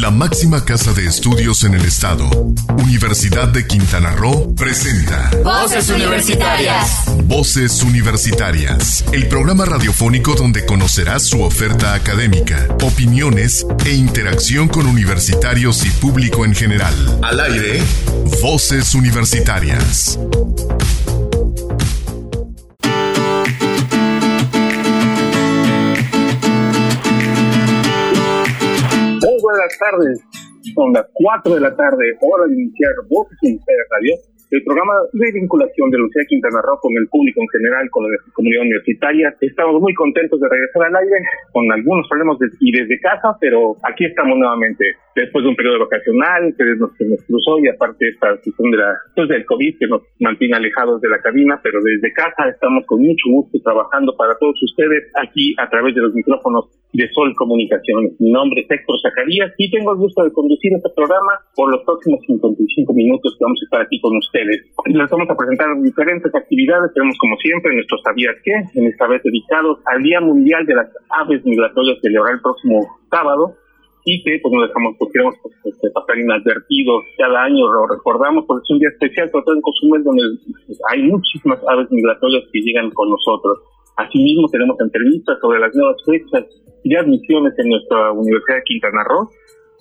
la máxima casa de estudios en el estado, Universidad de Quintana Roo, presenta Voces Universitarias. Voces Universitarias, el programa radiofónico donde conocerás su oferta académica, opiniones e interacción con universitarios y público en general. Al aire, Voces Universitarias. Buenas tardes. Son las 4 de la tarde, hora de iniciar Voces en Radio, el programa de vinculación de Lucía Quintana Roo con el público en general, con la comunidad universitaria. Estamos muy contentos de regresar al aire, con algunos problemas de, y desde casa, pero aquí estamos nuevamente, después de un periodo vacacional que nos, que nos cruzó y aparte esta situación de la, pues del COVID que nos mantiene alejados de la cabina, pero desde casa estamos con mucho gusto trabajando para todos ustedes aquí a través de los micrófonos de Sol Comunicaciones. Mi nombre es Héctor Zacarías y tengo el gusto de conducir este programa por los próximos 55 minutos que vamos a estar aquí con ustedes les vamos a presentar diferentes actividades. Tenemos, como siempre, nuestros sabías qué, en esta vez dedicados al Día Mundial de las Aves Migratorias que celebrar el próximo sábado y que pues no dejamos, pues queremos pues, este, pasar inadvertidos cada año, lo recordamos, porque es un día especial, todo en Cozumel, donde hay muchísimas aves migratorias que llegan con nosotros. Asimismo, tenemos entrevistas sobre las nuevas fechas de admisiones en nuestra Universidad de Quintana Roo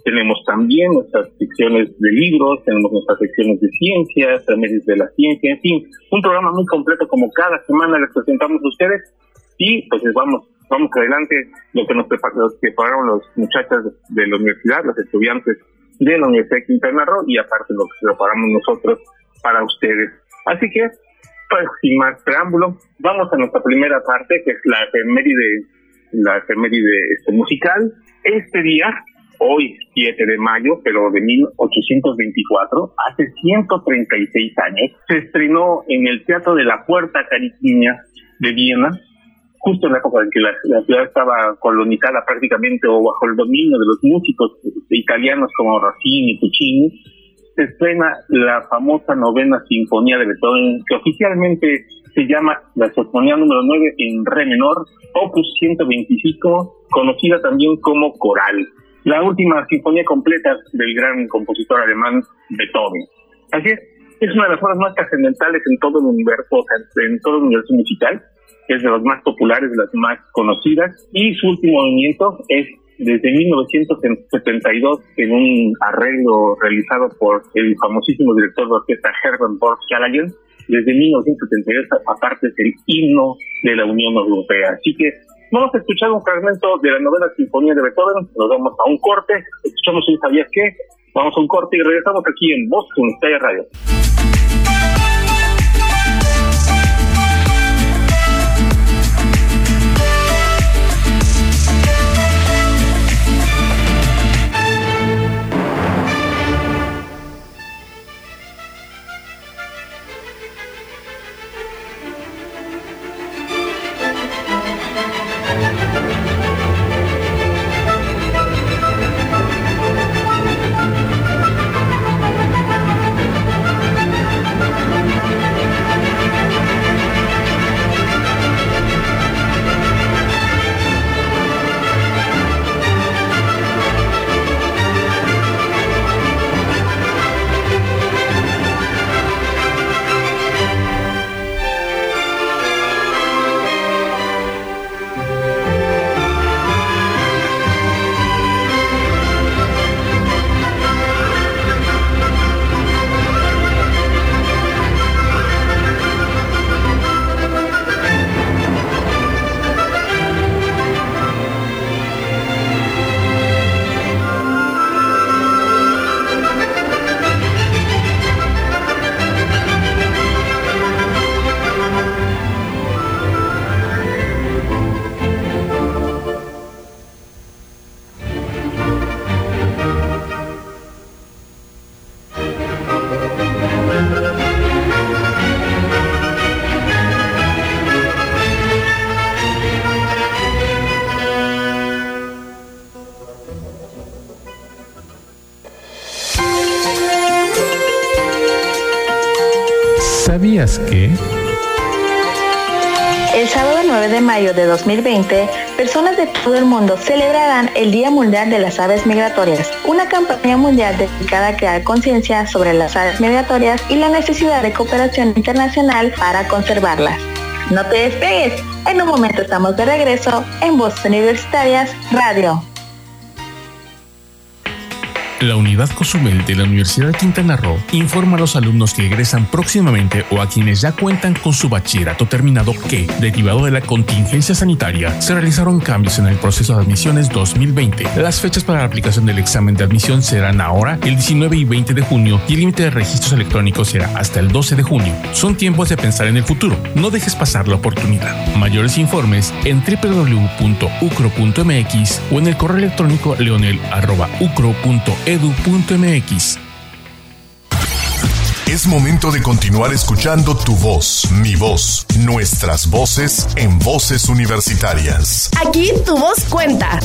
tenemos también nuestras secciones de libros, tenemos nuestras secciones de ciencias, también de la ciencia, en fin, un programa muy completo como cada semana les presentamos a ustedes y pues vamos vamos adelante lo que nos prepararon los muchachas de la universidad, los estudiantes de la Universidad de Quintana Roo y aparte lo que preparamos nosotros para ustedes. Así que, pues sin más preámbulo, vamos a nuestra primera parte que es la efeméride, la efeméride este, musical. Este día hoy 7 de mayo, pero de 1824, hace 136 años, se estrenó en el Teatro de la Puerta Cariqueña de Viena, justo en la época en que la, ciudad estaba colonizada prácticamente o bajo el dominio de los músicos italianos como Rossini y Puccini, se estrena la famosa novena sinfonía de Beethoven, que oficialmente se llama la Sinfonía número 9 en re menor, opus 125, conocida también como coral la última sinfonía completa del gran compositor alemán Beethoven. Así es, es una de las obras más trascendentales en todo el universo, en todo el universo musical, es de las más populares, de las más conocidas, y su último movimiento es desde 1972 en un arreglo realizado por el famosísimo director de orquesta Herbert Borg Callaghan, desde 1972 aparte es el himno de la Unión Europea. Así que Vamos a escuchar un fragmento de la novena sinfonía de Beethoven, nos vamos a un corte, escuchamos un sabías qué, vamos a un corte y regresamos aquí en Voz Universitaria Radio. El sábado 9 de mayo de 2020 personas de todo el mundo celebrarán el Día Mundial de las Aves Migratorias, una campaña mundial dedicada a crear conciencia sobre las aves migratorias y la necesidad de cooperación internacional para conservarlas. No te despegues, en un momento estamos de regreso en Voces Universitarias Radio. La unidad Cozumel de la Universidad de Quintana Roo informa a los alumnos que egresan próximamente o a quienes ya cuentan con su bachillerato terminado que, derivado de la contingencia sanitaria, se realizaron cambios en el proceso de admisiones 2020. Las fechas para la aplicación del examen de admisión serán ahora el 19 y 20 de junio y el límite de registros electrónicos será hasta el 12 de junio. Son tiempos de pensar en el futuro. No dejes pasar la oportunidad. Mayores informes en www.ucro.mx o en el correo electrónico leonel.ucro.mx edu.mx. Es momento de continuar escuchando tu voz, mi voz, nuestras voces en voces universitarias. Aquí tu voz cuenta.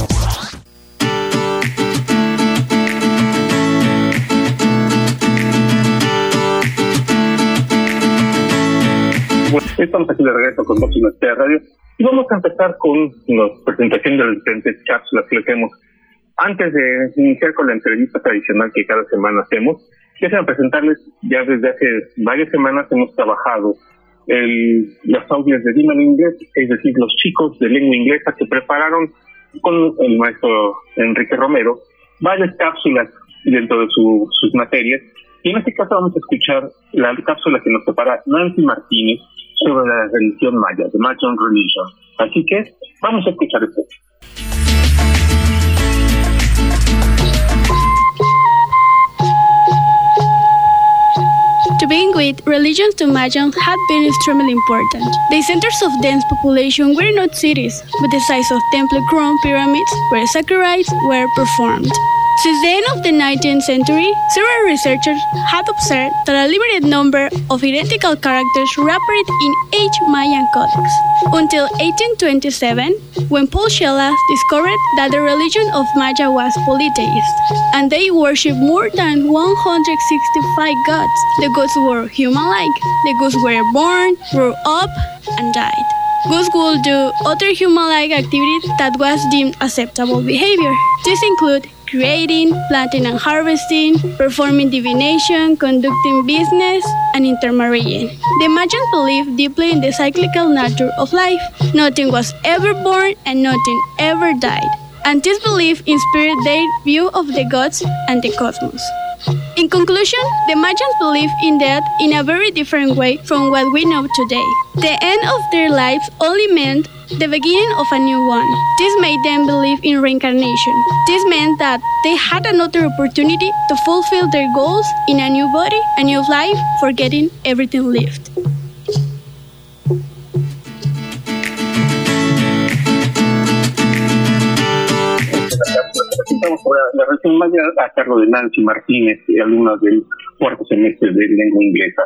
estamos aquí de regreso con Voz Universitaria Radio y vamos a empezar con la presentación de las diferentes cápsulas que hacemos antes de iniciar con la entrevista tradicional que cada semana hacemos, quisiera presentarles, ya desde hace varias semanas hemos trabajado las audios de Dima Inglés, es decir, los chicos de lengua inglesa que prepararon con el maestro Enrique Romero varias cápsulas dentro de sus materias. Y en este caso vamos a escuchar la cápsula que nos prepara Nancy Martínez sobre la religión maya, The Mayan Religion. Así que vamos a escuchar esto. With, religions to Mayans had been extremely important. The centers of dense population were not cities, but the size of temple-crowned pyramids where sacraments were performed. Since the end of the 19th century, several researchers have observed that a limited number of identical characters appeared in each Mayan codex. Until 1827, when Paul Shelas discovered that the religion of Maya was polytheist, and they worshipped more than 165 gods. The gods were human-like. The gods were born, grew up, and died. Gods would do other human-like activities that was deemed acceptable behavior. These include creating, planting and harvesting, performing divination, conducting business, and intermarrying. The Mayans believed deeply in the cyclical nature of life. Nothing was ever born and nothing ever died. And this belief inspired their view of the gods and the cosmos. In conclusion, the Mayans believed in death in a very different way from what we know today. The end of their lives only meant the beginning of a new one. This made them believe in reincarnation. This meant that they had another opportunity to fulfill their goals in a new body, a new life, forgetting everything lived. la maya a cargo de Nancy Martínez, alumna del cuarto semestre de lengua inglesa.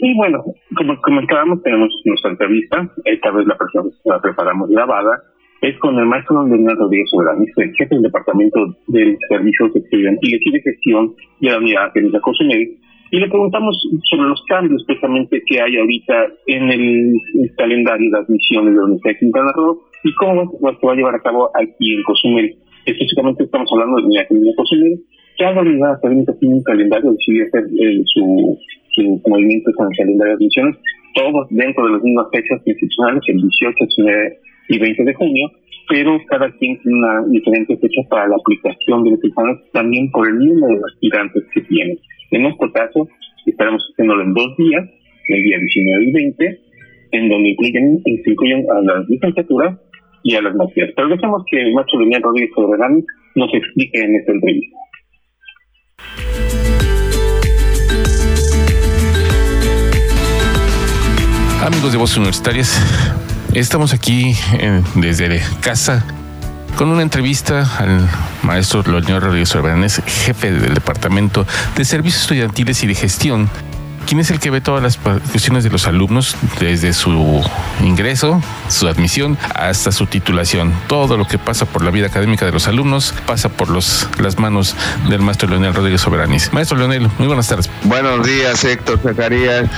Y bueno, como comentábamos, tenemos nuestra entrevista, esta vez la, la preparamos grabada, es con el maestro Leonardo Rodríguez Soberano, el jefe del Departamento de Servicios Estudiantiles y de Gestión de la Unidad Académica Cozumel, y le preguntamos sobre los cambios precisamente que hay ahorita en el, calendario de admisiones de la Universidad de Quintana Roo y cómo se va a llevar a cabo aquí en Cozumel. Específicamente estamos hablando de la Academia Cozumel, que la unidad académica tiene un calendario, decide hacer eh, su su movimiento con el calendario de admisiones, todos dentro de las mismas fechas institucionales, el 18, 19 y 20 de junio, pero cada quien tiene una diferente fecha para la aplicación de los exámenes, también por el número de aspirantes que tiene. En nuestro caso, estaremos haciéndolo en dos días, el día 19 y 20, en donde incluyen, incluyen a las licenciaturas y a las maestrías. Pero dejemos que el macho Daniel Rodríguez Soberano nos explique en esta entrevista. Amigos de Voces Universitarias, estamos aquí eh, desde casa con una entrevista al maestro Leonel Rodríguez Orbanes, jefe del Departamento de Servicios Estudiantiles y de Gestión, quien es el que ve todas las cuestiones de los alumnos desde su ingreso, su admisión, hasta su titulación. Todo lo que pasa por la vida académica de los alumnos pasa por los, las manos del maestro Leonel Rodríguez Soberanis. Maestro Leonel, muy buenas tardes. Buenos días, Héctor Zacarías.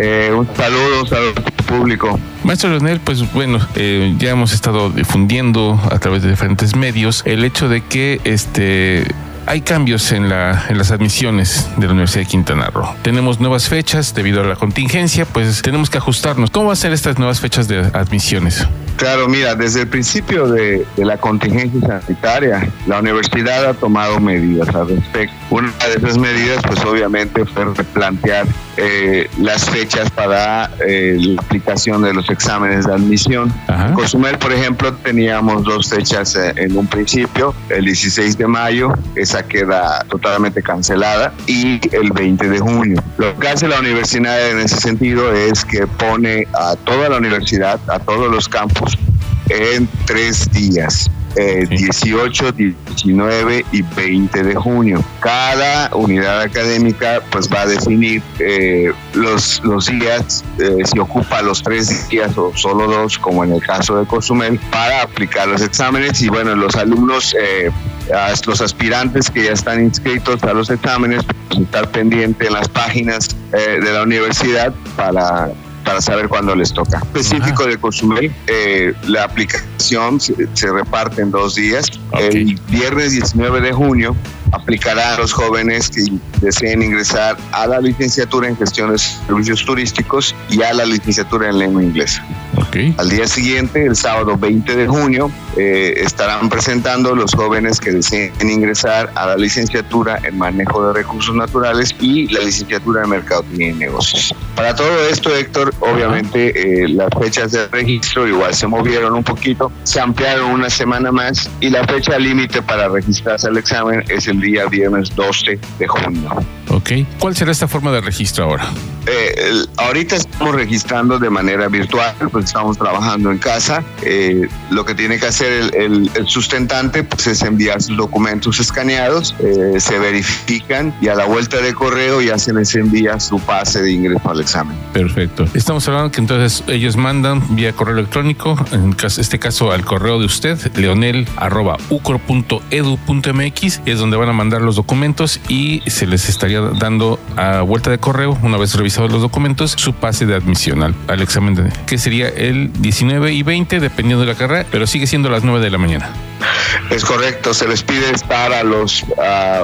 Eh, un saludo, saludo público. Maestro Leonel, pues bueno, eh, ya hemos estado difundiendo a través de diferentes medios el hecho de que este hay cambios en, la, en las admisiones de la Universidad de Quintana Roo. Tenemos nuevas fechas debido a la contingencia, pues tenemos que ajustarnos. ¿Cómo van a ser estas nuevas fechas de admisiones? Claro, mira, desde el principio de, la contingencia sanitaria, la universidad ha tomado medidas al respecto. Una de esas medidas, pues obviamente, fue replantear eh, las fechas para eh, la aplicación de los exámenes de admisión. En Cozumel, por ejemplo, teníamos dos fechas eh, en un principio, el 16 de mayo, esa queda totalmente cancelada, y el 20 de junio. Lo que hace la universidad en ese sentido es que pone a toda la universidad, a todos los campos, en tres días. 18, eh, 19 y 20 de junio. Cada unidad académica pues va a definir eh, los, los días, eh, si ocupa los tres días o solo dos, como en el caso de Cozumel, para aplicar los exámenes y bueno, los alumnos, los aspirantes que ya están inscritos a los exámenes, estar pendiente en las páginas de la universidad para para saber cuándo les toca. Específico de Cozumel, eh, la aplicación se, reparte en dos días. El viernes 19 de junio aplicará a los jóvenes que deseen ingresar a la licenciatura en gestión de servicios turísticos y a la licenciatura en lengua inglesa. Al día siguiente, el sábado 20 de junio, eh, estarán presentando los jóvenes que deseen ingresar a la licenciatura en manejo de recursos naturales y la licenciatura en mercadotecnia y negocios. Para todo esto, Héctor, obviamente eh, las fechas de registro igual se movieron un poquito, se ampliaron una semana más y la fecha límite para registrarse al examen es el día viernes 12 de junio. Ok. ¿Cuál será esta forma de registro ahora? Eh, ahorita estamos registrando de manera virtual, pues estamos trabajando en casa. Eh, lo que tiene que hacer el, sustentante pues es enviar sus documentos escaneados, eh, se verifican y a la vuelta de correo ya se les envía su pase de ingreso al examen. Perfecto. Estamos hablando que entonces ellos mandan vía correo electrónico, en este caso al correo de usted, leonel.ucro.edu.mx, es donde van a mandar los documentos y se les estaría dando a vuelta de correo, una vez revisados los documentos, su pase de admisión al, examen, de, que sería el 19 y 20, dependiendo de la carrera, pero sigue siendo las 9 de la mañana. Es correcto, se les pide estar a los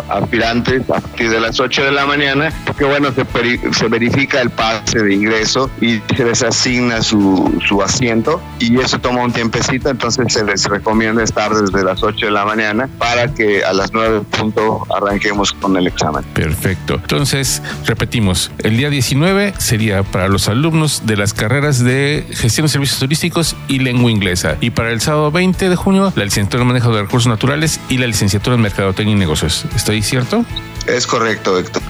aspirantes a partir de las 8 de la mañana, porque bueno, se, se, verifica el pase de ingreso y se les asigna su, su asiento y eso toma un tiempecito, entonces se les recomienda estar desde las 8 de la mañana para que a las 9 punto arranquemos con el examen. Perfecto. Entonces, repetimos, el día 19 sería para los alumnos de las carreras de gestión de servicios turísticos y lengua inglesa. Y para el sábado 20 de junio, la licenciatura manejo de recursos naturales y la licenciatura en mercadotecnia y negocios. ¿Estoy cierto? Es correcto, Héctor.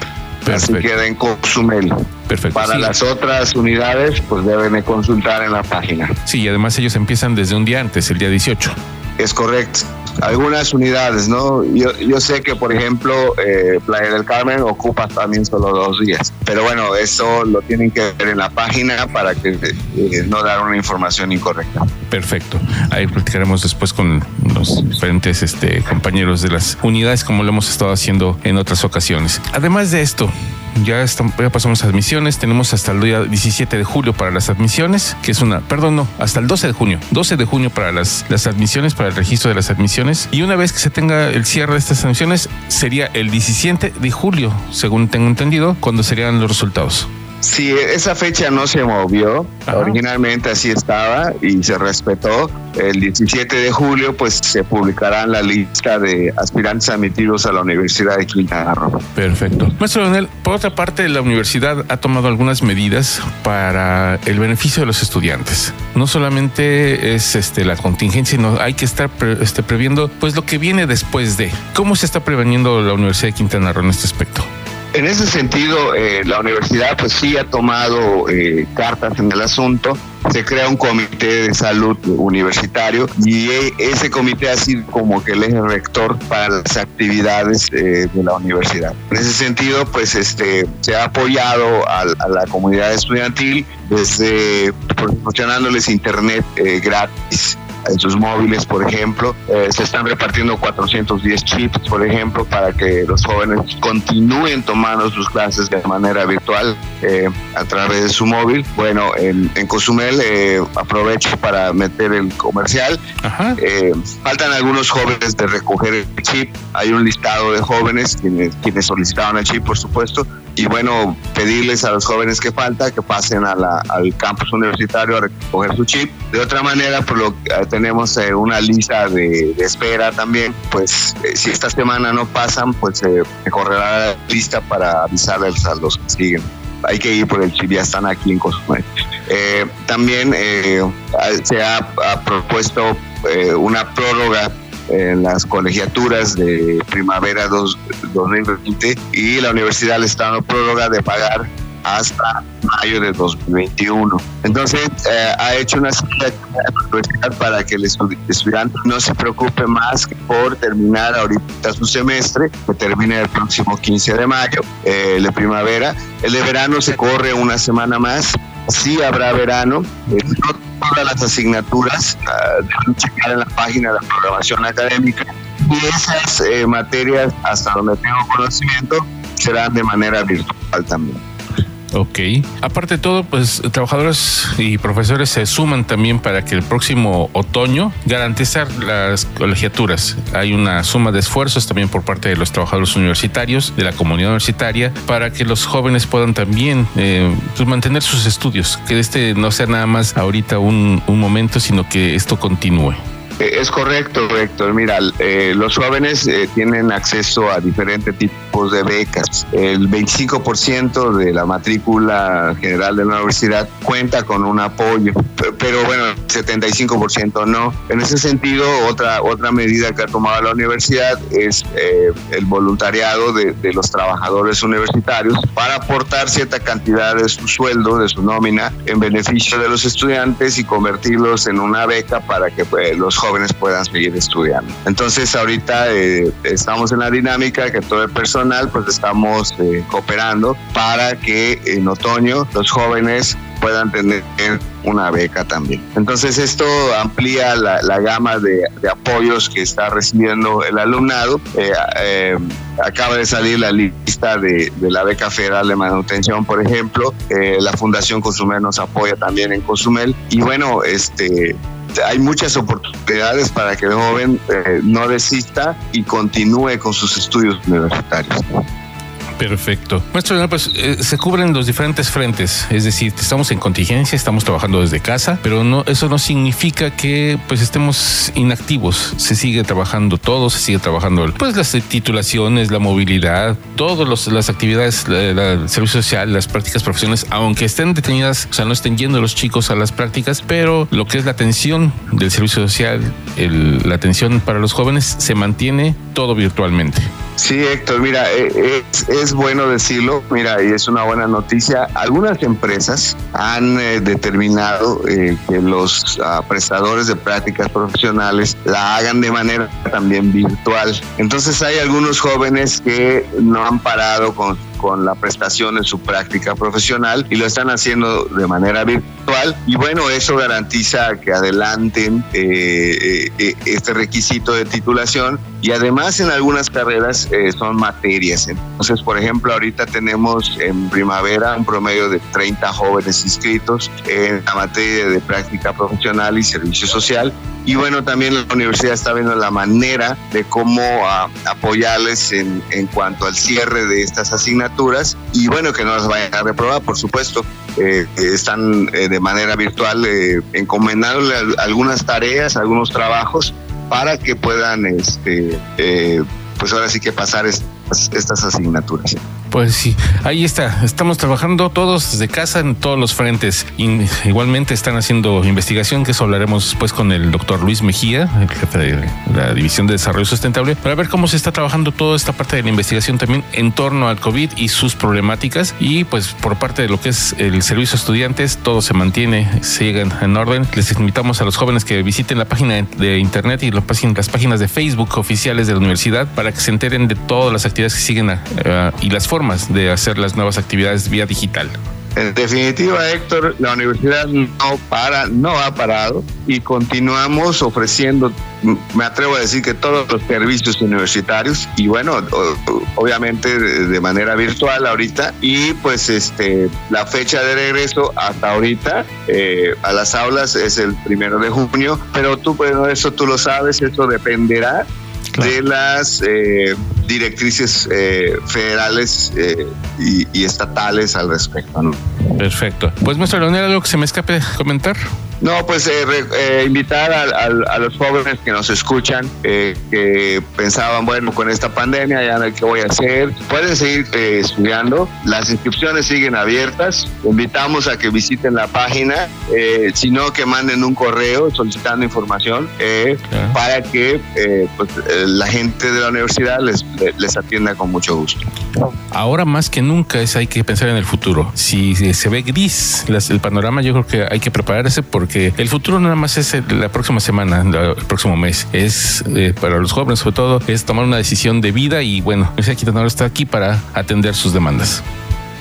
Así queda en Cozumel. Perfecto. Para las otras unidades, pues deben consultar en la página. Sí, y además ellos empiezan desde un día antes, el día 18. Es correcto algunas unidades, ¿no? Yo, yo sé que, por ejemplo, eh, Playa del Carmen ocupa también solo dos días, pero bueno, eso lo tienen que ver en la página para que eh, no dar una información incorrecta. Perfecto. Ahí platicaremos después con los diferentes este, compañeros de las unidades, como lo hemos estado haciendo en otras ocasiones. Además de esto, ya, ya pasamos a admisiones, tenemos hasta el día 17 de julio para las admisiones, que es una, perdón, no, hasta el 12 de junio, 12 de junio para las, las admisiones, para el registro de las admisiones, y una vez que se tenga el cierre de estas admisiones, sería el 17 de julio, según tengo entendido, cuando serían los resultados. Sí, esa fecha no se movió. Originalmente así estaba y se respetó. El 17 de julio, pues se publicará la lista de aspirantes admitidos a la Universidad de Quintana Roo. Perfecto. Maestro Leonel, por otra parte, la universidad ha tomado algunas medidas para el beneficio de los estudiantes. No solamente es este, la contingencia, sino hay que estar este, previendo pues lo que viene después de. ¿Cómo se está preveniendo la Universidad de Quintana Roo en este aspecto? En ese sentido, eh, la universidad pues sí ha tomado eh, cartas en el asunto. Se crea un comité de salud universitario y e, ese comité ha sido como que el eje rector para las actividades eh, de la universidad. En ese sentido, pues este se ha apoyado a, a la comunidad estudiantil desde proporcionándoles internet gratis en sus móviles, por ejemplo. Eh, se están repartiendo 410 chips, por ejemplo, para que los jóvenes continúen tomando sus clases de manera virtual eh, a través de su móvil. Bueno, en, en Cozumel eh, aprovecho para meter el comercial. faltan algunos jóvenes de recoger el chip. Hay un listado de jóvenes quienes, quienes solicitaban el chip, por supuesto. Y bueno, pedirles a los jóvenes que falta que pasen a la, al campus universitario a recoger su chip. De otra manera, por lo tenemos una lista de, espera también. Pues si esta semana no pasan, pues se correrá la lista para avisarles a los que siguen hay que ir por el chip, ya están aquí en Cozumel. Eh, también eh, se ha, propuesto eh, una prórroga en las colegiaturas de primavera 2020 y la universidad le está dando prórroga de pagar hasta mayo de 2021. Entonces, eh, ha hecho una para que el estudiante no se preocupe más por terminar ahorita su semestre, que termine el próximo 15 de mayo, eh, de primavera. El de verano se corre una semana más. Sí habrá verano. Eh, no todas las asignaturas uh, checar en la página de la programación académica y esas eh, materias, hasta donde tengo conocimiento, serán de manera virtual también. Ok. Aparte de todo, pues trabajadores y profesores se suman también para que el próximo otoño garantizar las colegiaturas. Hay una suma de esfuerzos también por parte de los trabajadores universitarios, de la comunidad universitaria, para que los jóvenes puedan también eh, pues, mantener sus estudios, que este no sea nada más ahorita un, un momento, sino que esto continúe. Eh, es correcto, Héctor. Mira, eh, los jóvenes eh, tienen acceso a diferentes tipos de becas. El 25% de la matrícula general de la universidad cuenta con un apoyo, pero bueno, el 75% no. En ese sentido, otra, otra medida que ha tomado la universidad es el voluntariado de, de, los trabajadores universitarios para aportar cierta cantidad de su sueldo, de su nómina, en beneficio de los estudiantes y convertirlos en una beca para que pues, los jóvenes puedan seguir estudiando. Entonces ahorita eh, estamos en la dinámica que todo el personal pues estamos eh, cooperando para que en otoño los jóvenes puedan tener una beca también. Entonces esto amplía la, gama de, apoyos que está recibiendo el alumnado. Eh, acaba de salir la lista de, la beca federal de manutención, por ejemplo. la Fundación Cozumel nos apoya también en Cozumel. Y bueno, este hay muchas oportunidades para que el joven eh, no desista y continúe con sus estudios universitarios. Perfecto. Maestro, pues eh, se cubren los diferentes frentes, es decir, estamos en contingencia, estamos trabajando desde casa, pero no, eso no significa que pues estemos inactivos. Se sigue trabajando todo, se sigue trabajando pues las titulaciones, la movilidad, todas las actividades, el servicio social, las prácticas profesionales, aunque estén detenidas, o sea, no estén yendo los chicos a las prácticas, pero lo que es la atención del servicio social, la atención para los jóvenes se mantiene todo virtualmente. Sí, Héctor, mira, eh, es, bueno decirlo, mira, y es una buena noticia. Algunas empresas han eh, determinado eh, que los ah, prestadores de prácticas profesionales la hagan de manera también virtual. Entonces hay algunos jóvenes que no han parado con con la prestación en su práctica profesional y lo están haciendo de manera virtual y bueno, eso garantiza que adelanten eh, eh, este requisito de titulación y además en algunas carreras eh, son materias. Entonces, por ejemplo, ahorita tenemos en primavera un promedio de 30 jóvenes inscritos en la materia de práctica profesional y servicio social y bueno, también la universidad está viendo la manera de cómo ah, apoyarles en, en, cuanto al cierre de estas asignaturas y bueno, que no las vayan a reprobar, por supuesto. Eh, están eh, de manera virtual eh, encomendándole algunas tareas, algunos trabajos para que puedan, este, eh, pues ahora sí que pasar estas asignaturas. Pues sí, ahí está. Estamos trabajando todos desde casa en todos los frentes. igualmente están haciendo investigación, que eso hablaremos después con el doctor Luis Mejía, el jefe de la División de Desarrollo Sustentable, para ver cómo se está trabajando toda esta parte de la investigación también en torno al COVID y sus problemáticas. Y pues por parte de lo que es el servicio a estudiantes, todo se mantiene, siguen en orden. Les invitamos a los jóvenes que visiten la página de internet y las páginas de Facebook oficiales de la universidad para que se enteren de todas las actividades que siguen eh, y las formas de hacer las nuevas actividades vía digital. En definitiva, Héctor, la universidad no para, no ha parado y continuamos ofreciendo, me atrevo a decir que todos los servicios universitarios y bueno, obviamente de manera virtual ahorita y pues este la fecha de regreso hasta ahorita eh, a las aulas es el primero de junio, pero tú pues eso tú lo sabes, eso dependerá de las eh, directrices eh, federales eh, y, estatales al respecto. ¿no? Perfecto. Pues, maestro Leonel, ¿algo que se me escape comentar? No, pues eh, eh, invitar a, los jóvenes que nos escuchan, eh, que pensaban, bueno, con esta pandemia ya no hay qué voy a hacer, pueden seguir estudiando, las inscripciones siguen abiertas, invitamos a que visiten la página, sino que manden un correo solicitando información para que pues, la gente de la universidad les, les atienda con mucho gusto. Ahora más que nunca es hay que pensar en el futuro. Si se ve gris el panorama, yo creo que hay que prepararse porque el futuro nada más es la próxima semana, el próximo mes. Es eh, para los jóvenes, sobre todo, es tomar una decisión de vida y bueno, Universidad Quintana está aquí para atender sus demandas.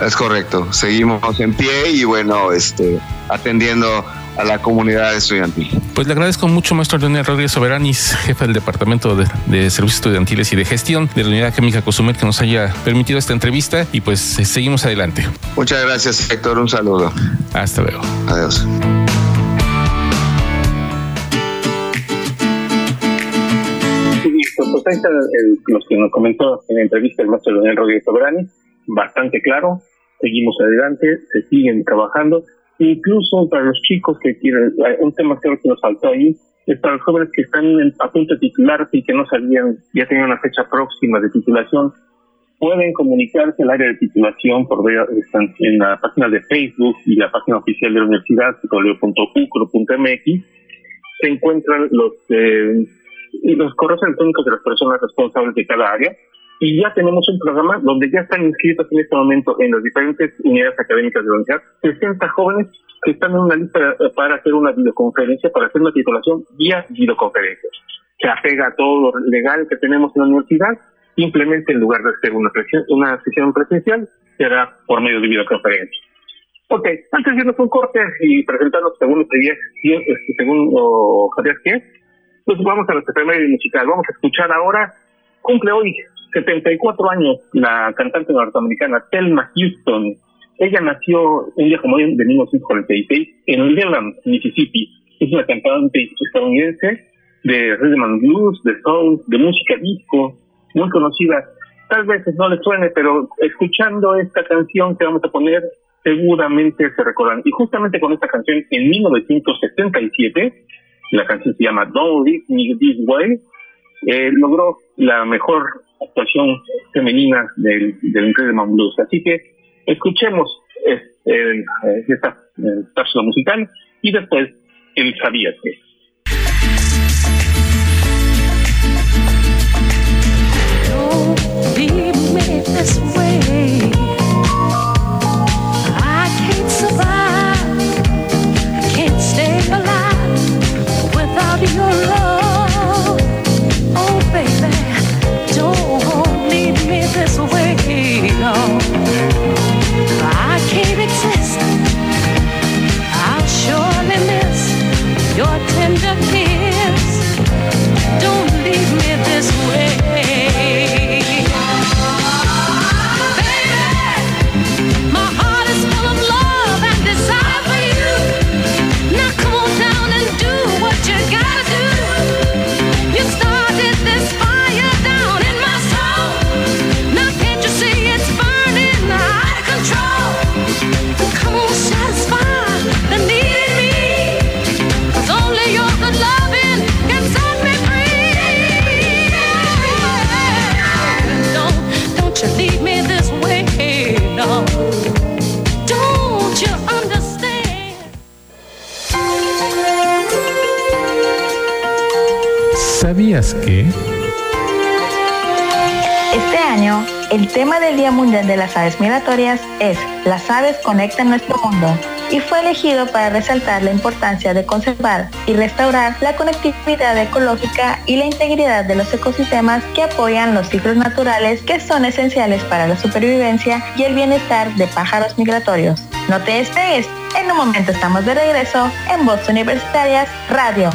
Es correcto, seguimos en pie y bueno, este, atendiendo a la comunidad estudiantil. Pues le agradezco mucho, maestro Leonel Rodríguez Soberanis, jefe del Departamento de, Servicios Estudiantiles y de Gestión de la Unidad Química Cozumel, que nos haya permitido esta entrevista y pues seguimos adelante. Muchas gracias, Héctor. Un saludo. Hasta luego. Adiós. pues el, los que nos comentó en la entrevista el maestro Leonel Rodríguez Sobrani, bastante claro, seguimos adelante, se siguen trabajando, incluso para los chicos que quieren, un tema que nos faltó ahí, es para los jóvenes que están a punto de titularse y que no sabían, ya tenían una fecha próxima de titulación, pueden comunicarse al área de titulación por ver, en la página de Facebook y la página oficial de la universidad, www.ucro.mx, se encuentran los eh, los correos electrónicos de las personas responsables de cada área. Y ya tenemos un programa donde ya están inscritos en este momento en las diferentes unidades académicas de la universidad 60 jóvenes que están en una lista para hacer una videoconferencia, para hacer una titulación vía videoconferencia. Se apega a todo lo legal que tenemos en la universidad, simplemente en lugar de hacer una, una sesión presencial, será por medio de videoconferencia. Ok, antes de irnos un corte y presentarnos según, según Javier Quién, pues vamos a nuestra primera musical. Vamos a escuchar ahora, cumple hoy 74 años la cantante norteamericana Thelma Houston. Ella nació un día como hoy de 1946 en Leland, Mississippi. Es una cantante estadounidense de rhythm and blues, de soul, de música disco, muy conocida. Tal vez no le suene, pero escuchando esta canción que vamos a poner, seguramente se recordan. Y justamente con esta canción, en 1977, la canción se llama Don't Leave Me This Way, eh, logró la mejor actuación femenina del, del Rhythm Blues. Así que escuchemos eh, esta cápsula musical y después el sabías que. ¿Sabías que? Este año, el tema del Día Mundial de las Aves Migratorias es Las aves conectan nuestro mundo y fue elegido para resaltar la importancia de conservar y restaurar la conectividad ecológica y la integridad de los ecosistemas que apoyan los ciclos naturales que son esenciales para la supervivencia y el bienestar de pájaros migratorios. No te despegues, en un momento estamos de regreso en Voz Universitarias Radio.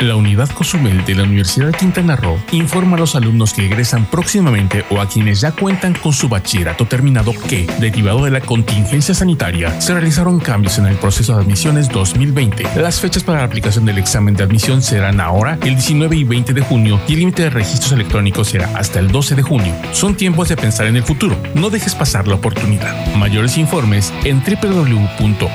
La unidad Cozumel de la Universidad de Quintana Roo informa a los alumnos que egresan próximamente o a quienes ya cuentan con su bachillerato terminado que, derivado de la contingencia sanitaria, se realizaron cambios en el proceso de admisiones 2020. Las fechas para la aplicación del examen de admisión serán ahora el 19 y 20 de junio y el límite de registros electrónicos será hasta el 12 de junio. Son tiempos de pensar en el futuro. No dejes pasar la oportunidad. Mayores informes en www.ucro.mx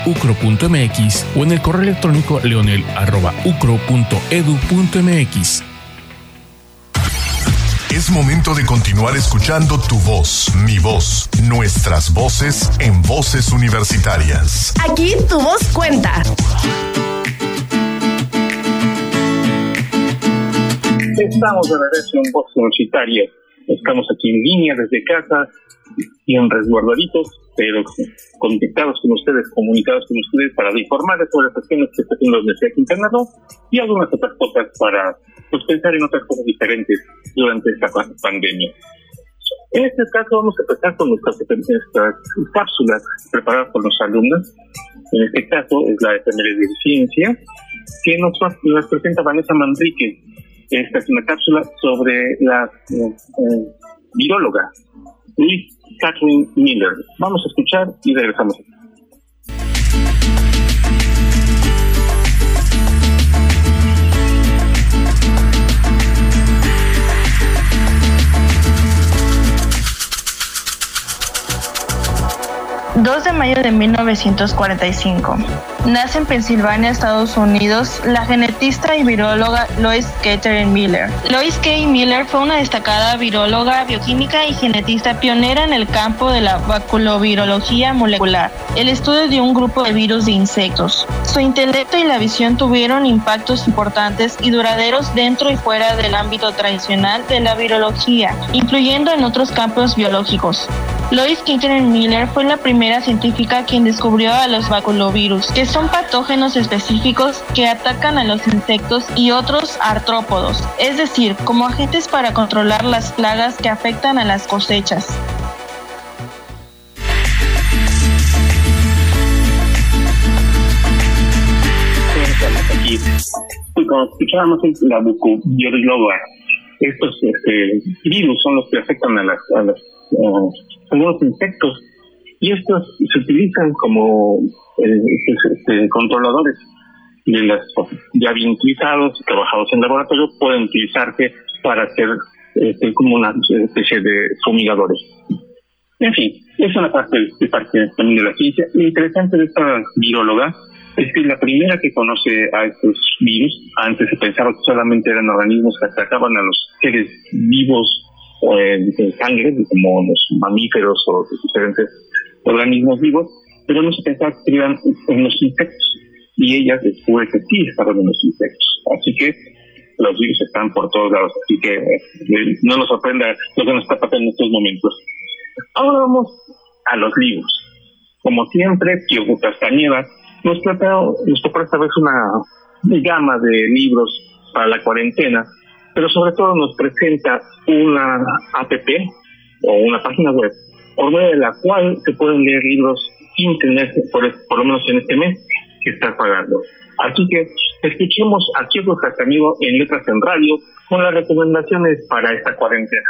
o en el correo electrónico leonel.ucro.mx edu.mx. Es momento de continuar escuchando tu voz, mi voz, nuestras voces en voces universitarias. Aquí tu voz cuenta. Estamos de regreso en Voz Universitaria. Estamos aquí en línea desde casa y en resguardaditos pero conectados con ustedes, comunicados con ustedes para informarles sobre las cuestiones que está haciendo la Universidad de Quintana y algunas otras cosas para pues, pensar en otras cosas diferentes durante esta pandemia. En este caso vamos a empezar con nuestras, cápsulas preparadas por los alumnos. En este caso es la efeméride de ciencia que nos, nos presenta Vanessa Manrique. Esta es una cápsula sobre la eh, eh, viróloga Luis Catherine Miller. Vamos a escuchar y regresamos. De mayo de 1945. Nace en Pensilvania, Estados Unidos, la genetista y viróloga Lois Catherine Miller. Lois K. Miller fue una destacada viróloga, bioquímica y genetista pionera en el campo de la baculovirología molecular, el estudio de un grupo de virus de insectos. Su intelecto y la visión tuvieron impactos importantes y duraderos dentro y fuera del ámbito tradicional de la virología, influyendo en otros campos biológicos. Lois Catherine Miller fue la primera científica quien descubrió a los baculovirus, que son patógenos específicos que atacan a los insectos y otros artrópodos, es decir, como agentes para controlar las plagas que afectan a las cosechas. como escuchábamos la estos este, virus son los que afectan a, las, algunos insectos y estos se utilizan como eh, este, controladores de las ya bien utilizados, trabajados en laboratorio, pueden utilizarse para hacer este, como una especie de fumigadores. En fin, es una parte, de parte también de la ciencia. Lo interesante de esta viróloga es que es la primera que conoce a estos virus. Antes se pensaba que solamente eran organismos que atacaban a los seres vivos en, sangre, como los mamíferos o diferentes organismos vivos, pero no se pensaba que eran en los insectos. Y ella descubre que sí estaban en los insectos. Así que los virus están por todos lados. Así que eh, no nos sorprenda lo que nos está pasando en estos momentos. Ahora vamos a los libros. Como siempre, Kyogo Castañeda nos preparó, nos preparó esta vez una gama de libros para la cuarentena, pero sobre todo nos presenta una app o una página web por medio de la cual se pueden leer libros sin tener, por, lo menos en este mes, que estar pagando. Así que escuchemos a Chico Casamigo en Letras en Radio con las recomendaciones para esta cuarentena.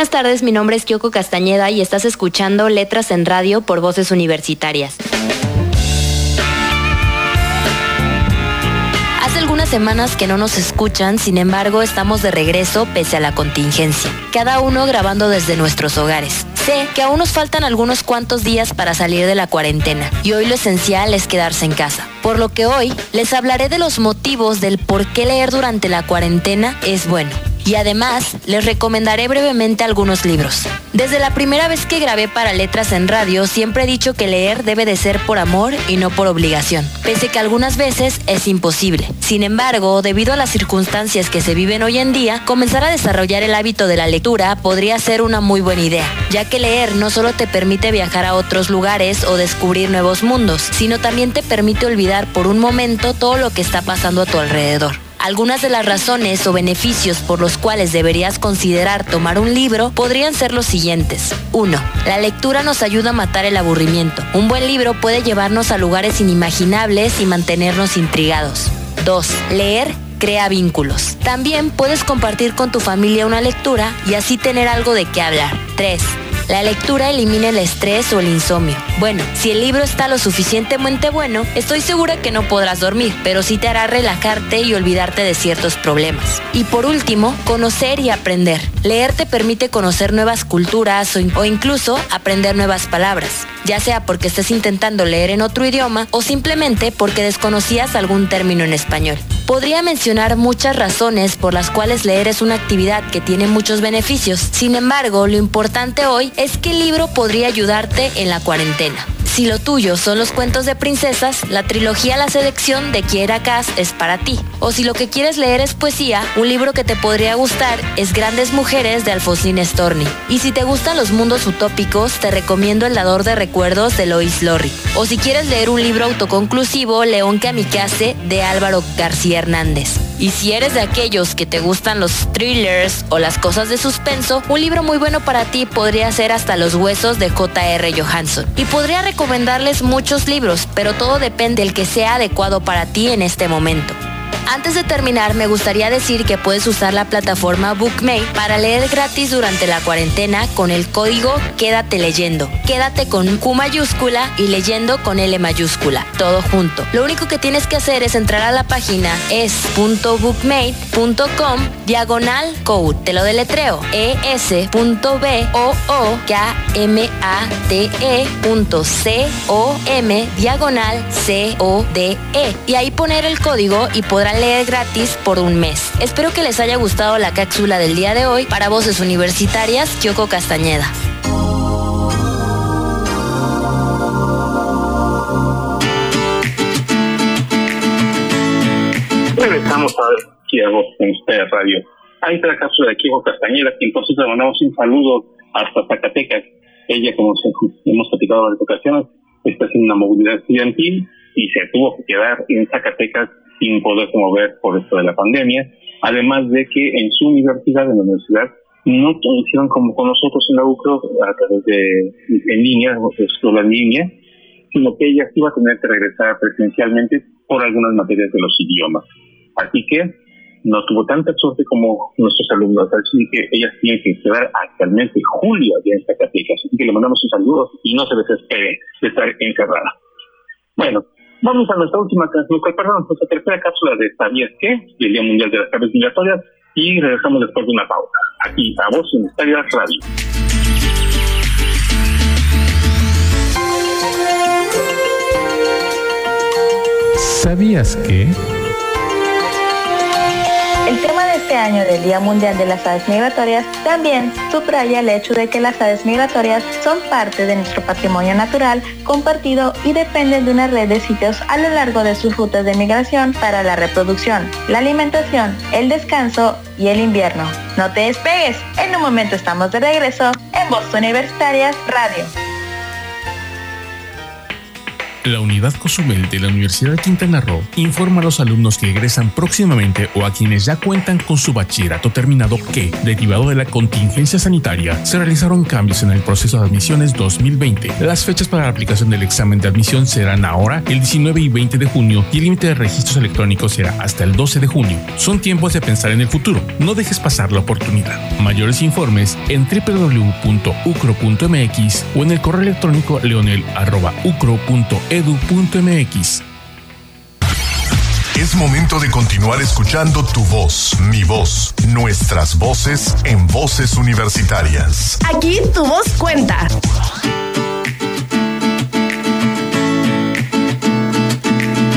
Buenas tardes, mi nombre es Kyoko Castañeda y estás escuchando Letras en Radio por Voces Universitarias. semanas que no nos escuchan, sin embargo estamos de regreso pese a la contingencia, cada uno grabando desde nuestros hogares. Sé que aún nos faltan algunos cuantos días para salir de la cuarentena y hoy lo esencial es quedarse en casa. Por lo que hoy les hablaré de los motivos del por qué leer durante la cuarentena es bueno y además les recomendaré brevemente algunos libros. Desde la primera vez que grabé para Letras en Radio, siempre he dicho que leer debe de ser por amor y no por obligación, pese que algunas veces es imposible. Sin embargo, debido a las circunstancias que se viven hoy en día, comenzar a desarrollar el hábito de la lectura podría ser una muy buena idea, ya que leer no solo te permite viajar a otros lugares o descubrir nuevos mundos, sino también te permite olvidar por un momento todo lo que está pasando a tu alrededor. Algunas de las razones o beneficios por los cuales deberías considerar tomar un libro podrían ser los siguientes. 1. La lectura nos ayuda a matar el aburrimiento. Un buen libro puede llevarnos a lugares inimaginables y mantenernos intrigados. 2. Leer crea vínculos. También puedes compartir con tu familia una lectura y así tener algo de qué hablar. 3. La lectura elimina el estrés o el insomnio. Bueno, si el libro está lo suficientemente bueno, estoy segura que no podrás dormir, pero sí te hará relajarte y olvidarte de ciertos problemas. Y por último, conocer y aprender. Leer te permite conocer nuevas culturas o, incluso aprender nuevas palabras, ya sea porque estés intentando leer en otro idioma o simplemente porque desconocías algún término en español. Podría mencionar muchas razones por las cuales leer es una actividad que tiene muchos beneficios. Sin embargo, lo importante hoy es que el libro podría ayudarte en la cuarentena. Si lo tuyo son los cuentos de princesas, la trilogía La selección de Kiera Cass es para ti. O si lo que quieres leer es poesía, un libro que te podría gustar es Grandes Mujeres de Alfonsín Storni. Y si te gustan los mundos utópicos, te recomiendo El dador de recuerdos de Lois Lorry. O si quieres leer un libro autoconclusivo, León Kamikaze de Álvaro García Hernández. Y si eres de aquellos que te gustan los thrillers o las cosas de suspenso, un libro muy bueno para ti podría ser Hasta los huesos de J.R. Johansson. Y podría recomendarles muchos libros, pero todo depende del que sea adecuado para ti en este momento. Antes de terminar, me gustaría decir que puedes usar la plataforma Bookmate para leer gratis durante la cuarentena con el código Quédate leyendo. Quédate con Q mayúscula y leyendo con L mayúscula, todo junto. Lo único que tienes que hacer es entrar a la página es.bookmate.com diagonal code. Te lo deletreo. es.b o o k m a t e.com diagonal c o d e y ahí poner el código y podrán leer gratis por un mes. Espero que les haya gustado la cápsula del día de hoy. Para Voces Universitarias, Kyoko Castañeda. Regresamos a aquí a Voces Radio. Ahí está la cápsula de Kyoko Castañeda, quien por cierto mandamos un saludo hasta Zacatecas. Ella, como hemos platicado en varias ocasiones, está haciendo una movilidad estudiantil y se tuvo que quedar en Zacatecas sin poderse mover por esto de la pandemia. Además de que en su universidad, en la universidad, no hicieron como con nosotros en la UCRO a través de en línea, en línea, sino que ella iba a tener que regresar presencialmente por algunas materias de los idiomas. Así que no tuvo tanta suerte como nuestros alumnos, así que ella tiene que quedar de julio allá en Zacatecas. Así que le mandamos un saludo y no se desespere de estar encerrada. Bueno, Vamos a nuestra última, nuestra, perdón, nuestra tercera cápsula de ¿Sabías qué? del Día Mundial de las Aves Migratorias y regresamos después de una pausa. Aquí a Voz Universitaria Radio. ¿Sabías que? Este año del Día Mundial de las Aves Migratorias también subraya el hecho de que las aves migratorias son parte de nuestro patrimonio natural compartido y dependen de una red de sitios a lo largo de sus rutas de migración para la reproducción, la alimentación, el descanso y el invierno. No te despegues, en un momento estamos de regreso en Boston Universitarias Radio. La unidad Cozumel de la Universidad de Quintana Roo informa a los alumnos que egresan próximamente o a quienes ya cuentan con su bachillerato terminado que, derivado de la contingencia sanitaria, se realizaron cambios en el proceso de admisiones 2020. Las fechas para la aplicación del examen de admisión serán ahora el 19 y 20 de junio y el límite de registros electrónicos será hasta el 12 de junio. Son tiempos de pensar en el futuro. No dejes pasar la oportunidad. Mayores informes en www.ucro.mx o en el correo electrónico leonel.ucro.mx edu.mx. Es momento de continuar escuchando tu voz, mi voz, nuestras voces en voces universitarias. Aquí tu voz cuenta.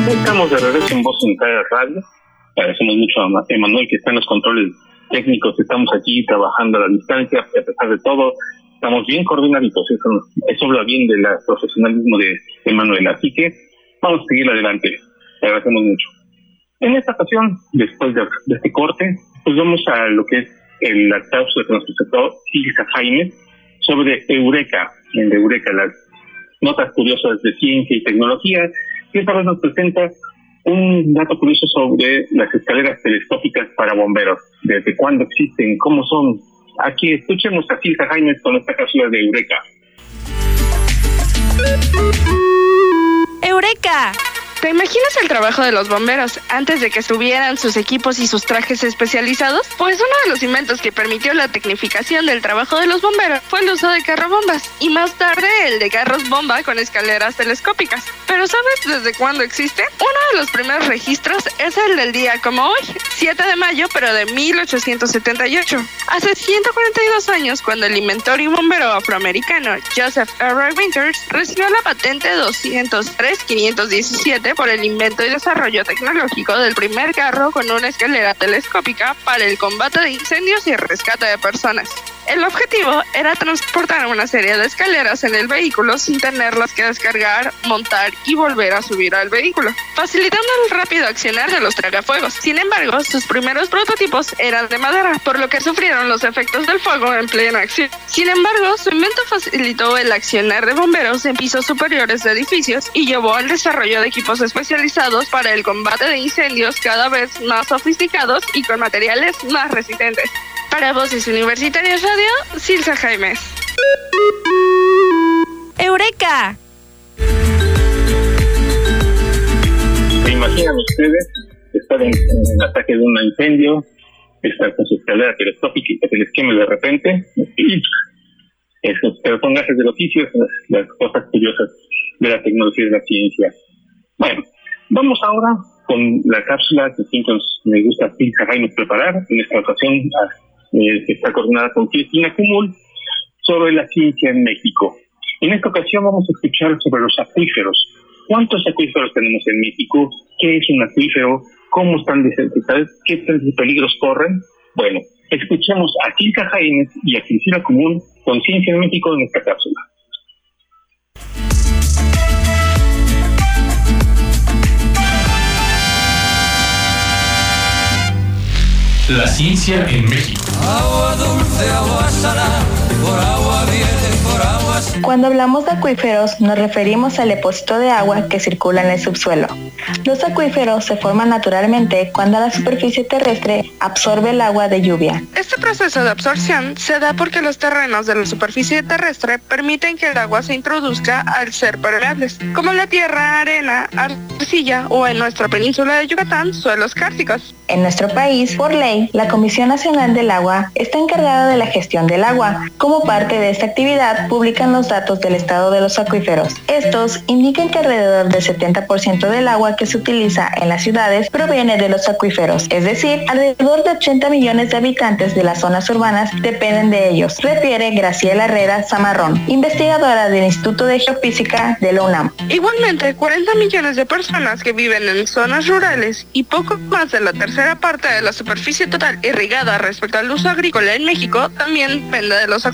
Estamos de regreso en Voz Unitaria Radio. Agradecemos mucho a Emanuel que está en los controles técnicos. Estamos aquí trabajando a la distancia, a pesar de todo, estamos bien coordinaditos, eso, eso habla bien del profesionalismo de, Manuel. Así que vamos a seguir adelante. Le agradecemos mucho. En esta ocasión, después de, este corte, pues vamos a lo que es el cápsula que nos presentó Silvia Jaime sobre Eureka, en Eureka, las notas curiosas de ciencia y tecnología, que esta vez nos presenta un dato curioso sobre las escaleras telescópicas para bomberos. ¿Desde cuándo existen? ¿Cómo son? Aquí escuchemos a Silvia Jaime con esta cápsula de Eureka. ¡Eureka! ¿Te imaginas el trabajo de los bomberos antes de que tuvieran sus equipos y sus trajes especializados? Pues uno de los inventos que permitió la tecnificación del trabajo de los bomberos fue el uso de carrobombas y más tarde el de carros bomba con escaleras telescópicas. Pero ¿sabes desde cuándo existe? Uno de los primeros registros es el del día como hoy, 7 de mayo, pero de 1878. Hace 142 años, cuando el inventor y bombero afroamericano Joseph R. Winters recibió la patente 203-517 por el invento y desarrollo tecnológico del primer carro con una escalera telescópica para el combate de incendios y rescate de personas. El objetivo era transportar una serie de escaleras en el vehículo sin tenerlas que descargar, montar y volver a subir al vehículo, facilitando el rápido accionar de los tragafuegos. Sin embargo, sus primeros prototipos eran de madera, por lo que sufrieron los efectos del fuego en plena acción. Sin embargo, su invento facilitó el accionar de bomberos en pisos superiores de edificios y llevó al desarrollo de equipos especializados para el combate de incendios cada vez más sofisticados y con materiales más resistentes. Para Voces Universitarias Radio, Silsa Jaimes. ¡Eureka! ¿Se imaginan ustedes estar en, en ataque de un incendio, estar con su escalera telescópica y que se les queme de repente? Eso, pero son del oficio, las cosas curiosas de la tecnología y de la ciencia. Bueno, vamos ahora con la cápsula que siempre me gusta Silsa Jaimes preparar. En esta ocasión eh, que está coordinada con Cristina Cumul, sobre la ciencia en México. En esta ocasión vamos a escuchar sobre los acuíferos. ¿Cuántos acuíferos tenemos en México? ¿Qué es un acuífero? ¿Cómo están desertizados? ¿Qué peligros corren? Bueno, escuchemos a Silka Jaime y a Cristina Común con Ciencia en México en esta cápsula. La ciencia en México. Agua dulce, agua salada, por agua viene, por agua Cuando hablamos de acuíferos nos referimos al depósito de agua que circula en el subsuelo. Los acuíferos se forman naturalmente cuando la superficie terrestre absorbe el agua de lluvia. Este proceso de absorción se da porque los terrenos de la superficie terrestre permiten que el agua se introduzca al ser permeables, como la tierra, arena, arcilla o en nuestra península de Yucatán, suelos cársticos. En nuestro país, por ley, la Comisión Nacional del Agua está encargada de la gestión del agua. Como parte de esta actividad, publican los datos del estado de los acuíferos. Estos indican que alrededor del 70% del agua que se utiliza en las ciudades proviene de los acuíferos, es decir, alrededor de 80 millones de habitantes de las zonas urbanas dependen de ellos, refiere Graciela Herrera Zamarrón, investigadora del Instituto de Geofísica de la UNAM. Igualmente, 40 millones de personas que viven en zonas rurales y poco más de la tercera parte de la superficie total irrigada respecto al uso agrícola en México también depende de los acuíferos.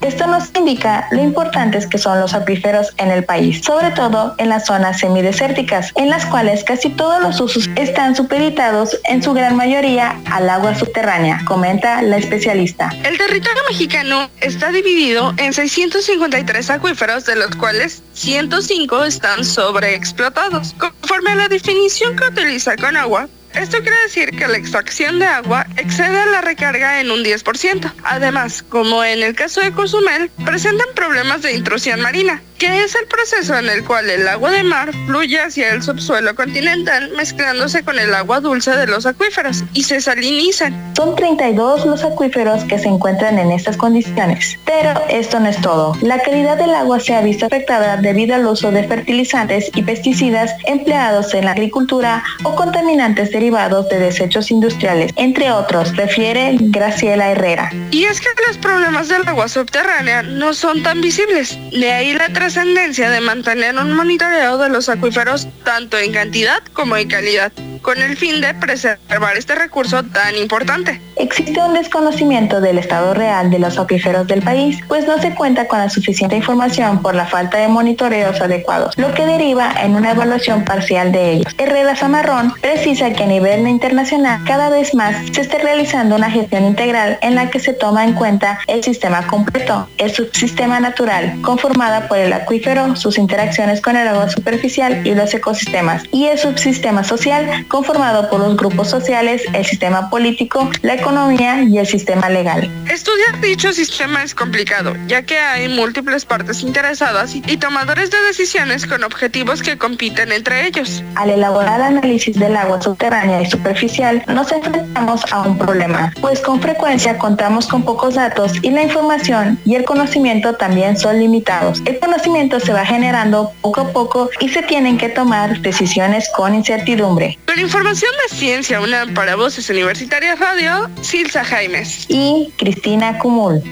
Esto nos indica lo importantes que son los acuíferos en el país, sobre todo en las zonas semidesérticas, en las cuales casi todos los usos están supeditados en su gran mayoría al agua subterránea, comenta la especialista. El territorio mexicano está dividido en 653 acuíferos, de los cuales 105 están sobreexplotados. Conforme a la definición que utiliza con agua, esto quiere decir que la extracción de agua excede la recarga en un 10%. Además, como en el caso de Cozumel, presentan problemas de intrusión marina, que es el proceso en el cual el agua de mar fluye hacia el subsuelo continental mezclándose con el agua dulce de los acuíferos y se salinizan. Son 32 los acuíferos que se encuentran en estas condiciones. Pero esto no es todo. La calidad del agua se ha visto afectada debido al uso de fertilizantes y pesticidas empleados en la agricultura o contaminantes derivados de desechos industriales, entre otros, refiere Graciela Herrera. Y es que los problemas del agua subterránea no son tan visibles. De ahí la trascendencia de mantener un monitoreo de los acuíferos tanto en cantidad como en calidad, con el fin de preservar este recurso tan importante. Existe un desconocimiento del estado real de los acuíferos del país, pues no se cuenta con la suficiente información por la falta de monitoreos adecuados, lo que deriva en una evaluación parcial de ellos. Herrera Zamarrón precisa que a nivel internacional cada vez más se está realizando una gestión integral en la que se toma en cuenta el sistema completo, el subsistema natural, conformada por el acuífero, sus interacciones con el agua superficial y los ecosistemas, y el subsistema social, conformado por los grupos sociales, el sistema político, la economía y el sistema legal. Estudiar dicho sistema es complicado, ya que hay múltiples partes interesadas y, tomadores de decisiones con objetivos que compiten entre ellos. Al elaborar análisis del agua subterránea y superficial, nos enfrentamos a un problema, pues con frecuencia contamos con pocos datos y la información y el conocimiento también son limitados. El conocimiento se va generando poco a poco y se tienen que tomar decisiones con incertidumbre. Con información de ciencia, una para voces universitarias radio, Silsa Jaimes. Y Cristina Cumul.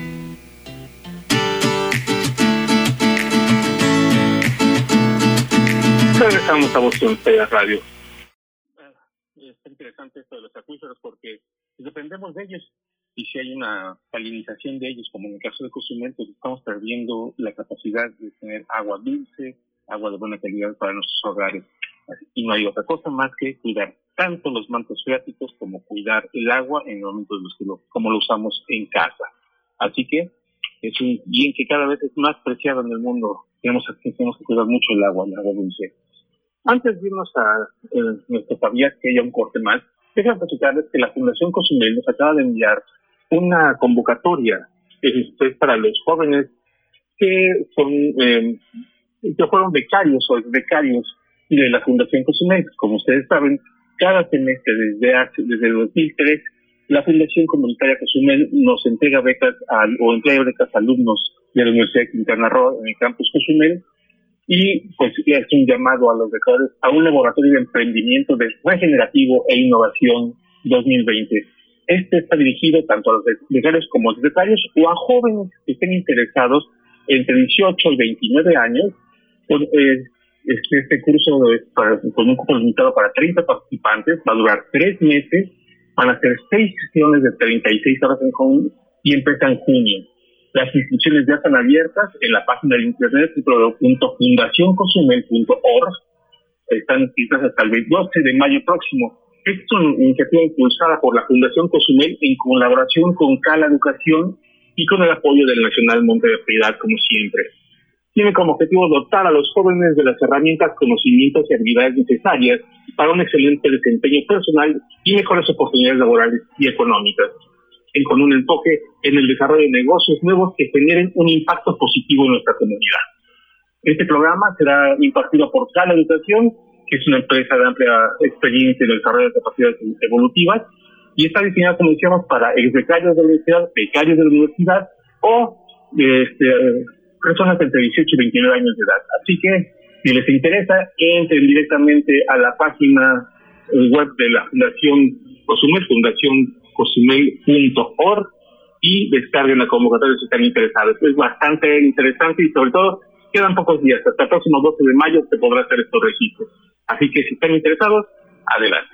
Regresamos a Voz Radio. Es interesante esto de los acuíferos porque dependemos de ellos y si hay una salinización de ellos, como en el caso de Cozumel, pues estamos perdiendo la capacidad de tener agua dulce, agua de buena calidad para nuestros hogares. Y no hay otra cosa más que cuidar tanto los mantos freáticos como cuidar el agua en el momento de los que lo, como lo usamos en casa. Así que es un bien que cada vez es más preciado en el mundo. Tenemos, tenemos que cuidar mucho el agua, el agua dulce. Antes de irnos a eh, nuestro sabías que haya un corte más, déjame platicarles que la Fundación Cozumel nos acaba de enviar una convocatoria es para los jóvenes que son eh, que fueron becarios o becarios de la Fundación Cozumel. Como ustedes saben, cada semestre desde hace, desde 2003 la Fundación Comunitaria Cozumel nos entrega becas o entrega becas a alumnos de la Universidad de Quintana Roo en el campus Cozumel y pues es un llamado a los becarios a un laboratorio de emprendimiento de regenerativo e innovación 2020 este está dirigido tanto a los becarios como a los becarios o a jóvenes que estén interesados entre 18 y 29 años. Eh, este, este, curso con un cupo limitado para 30 participantes, va a durar tres meses, van a ser seis sesiones de 36 horas en junio y empieza en junio. Las inscripciones ya están abiertas en la página de internet www.fundacioncosumel.org. Están inscritas hasta el 12 de mayo próximo. Es una iniciativa impulsada por la Fundación Cozumel en colaboración con Cala Educación y con el apoyo del Nacional Monte de Piedad, como siempre. Tiene como objetivo dotar a los jóvenes de las herramientas, conocimientos y habilidades necesarias para un excelente desempeño personal y mejores oportunidades laborales y económicas, con un enfoque en el desarrollo de negocios nuevos que generen un impacto positivo en nuestra comunidad. Este programa será impartido por Cala Educación es una empresa de amplia experiencia en el desarrollo de capacidades evolutivas, y está diseñada, como decíamos, para becarios de la universidad, becarios de la universidad o este, personas entre 18 y 29 años de edad. Así que, si les interesa, entren directamente a la página web de la Fundación Cozumel, fundacioncosumel.org, y descarguen la convocatoria si están interesados. Es bastante interesante y sobre todo quedan pocos días. Hasta el próximo 12 de mayo se podrá hacer estos registros. Así que si están interesados, adelante.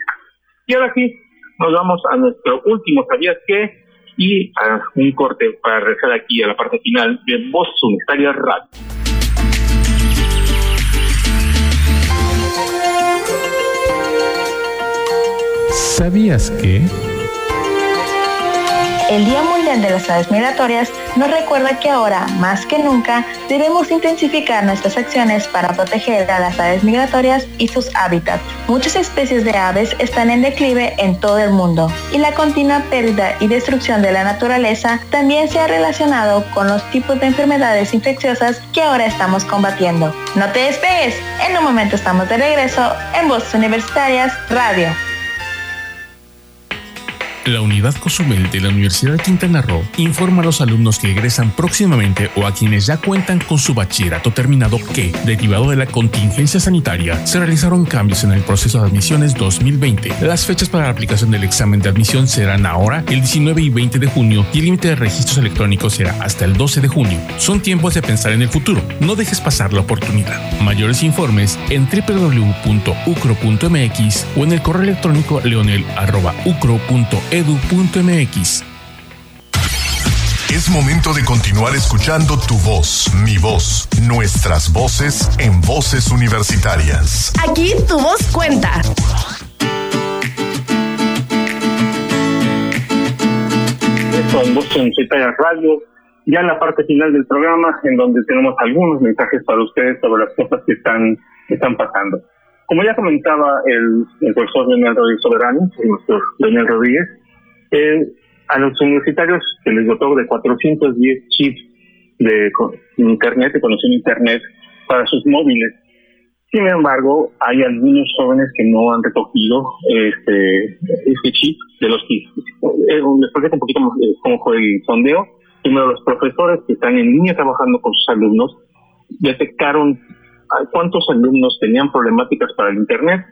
Y ahora sí, nos vamos a nuestro último ¿Sabías qué? Y a un corte para regresar aquí a la parte final de Voz Universitaria Radio. ¿Sabías que? El Día Mundial de las Aves Migratorias nos recuerda que ahora, más que nunca, debemos intensificar nuestras acciones para proteger a las aves migratorias y sus hábitats. Muchas especies de aves están en declive en todo el mundo y la continua pérdida y destrucción de la naturaleza también se ha relacionado con los tipos de enfermedades infecciosas que ahora estamos combatiendo. No te despegues, en un momento estamos de regreso en Voces Universitarias Radio. La unidad Cozumel de la Universidad de Quintana Roo informa a los alumnos que egresan próximamente o a quienes ya cuentan con su bachillerato terminado que, derivado de la contingencia sanitaria, se realizaron cambios en el proceso de admisiones 2020. Las fechas para la aplicación del examen de admisión serán ahora el 19 y 20 de junio y el límite de registros electrónicos será hasta el 12 de junio. Son tiempos de pensar en el futuro. No dejes pasar la oportunidad. Mayores informes en www.ucro.mx o en el correo electrónico leonel.ucro.mx www.uap.edu.mx. Es momento de continuar escuchando tu voz, mi voz, nuestras voces en voces universitarias. Aquí tu voz cuenta. En Voces Universitarias Radio, ya en la parte final del programa, en donde tenemos algunos mensajes para ustedes sobre las cosas que están, que están pasando. Como ya comentaba el, el profesor Leonel Rodríguez Soberano, el doctor Leonel Rodríguez, eh, a los universitarios se les dotó de 410 chips de Internet, de conexión Internet para sus móviles. Sin embargo, hay algunos jóvenes que no han recogido este, este chip de los chips. Eh, les explico un poquito eh, cómo fue el sondeo. Primero, los profesores que están en línea trabajando con sus alumnos detectaron cuántos alumnos tenían problemáticas para el Internet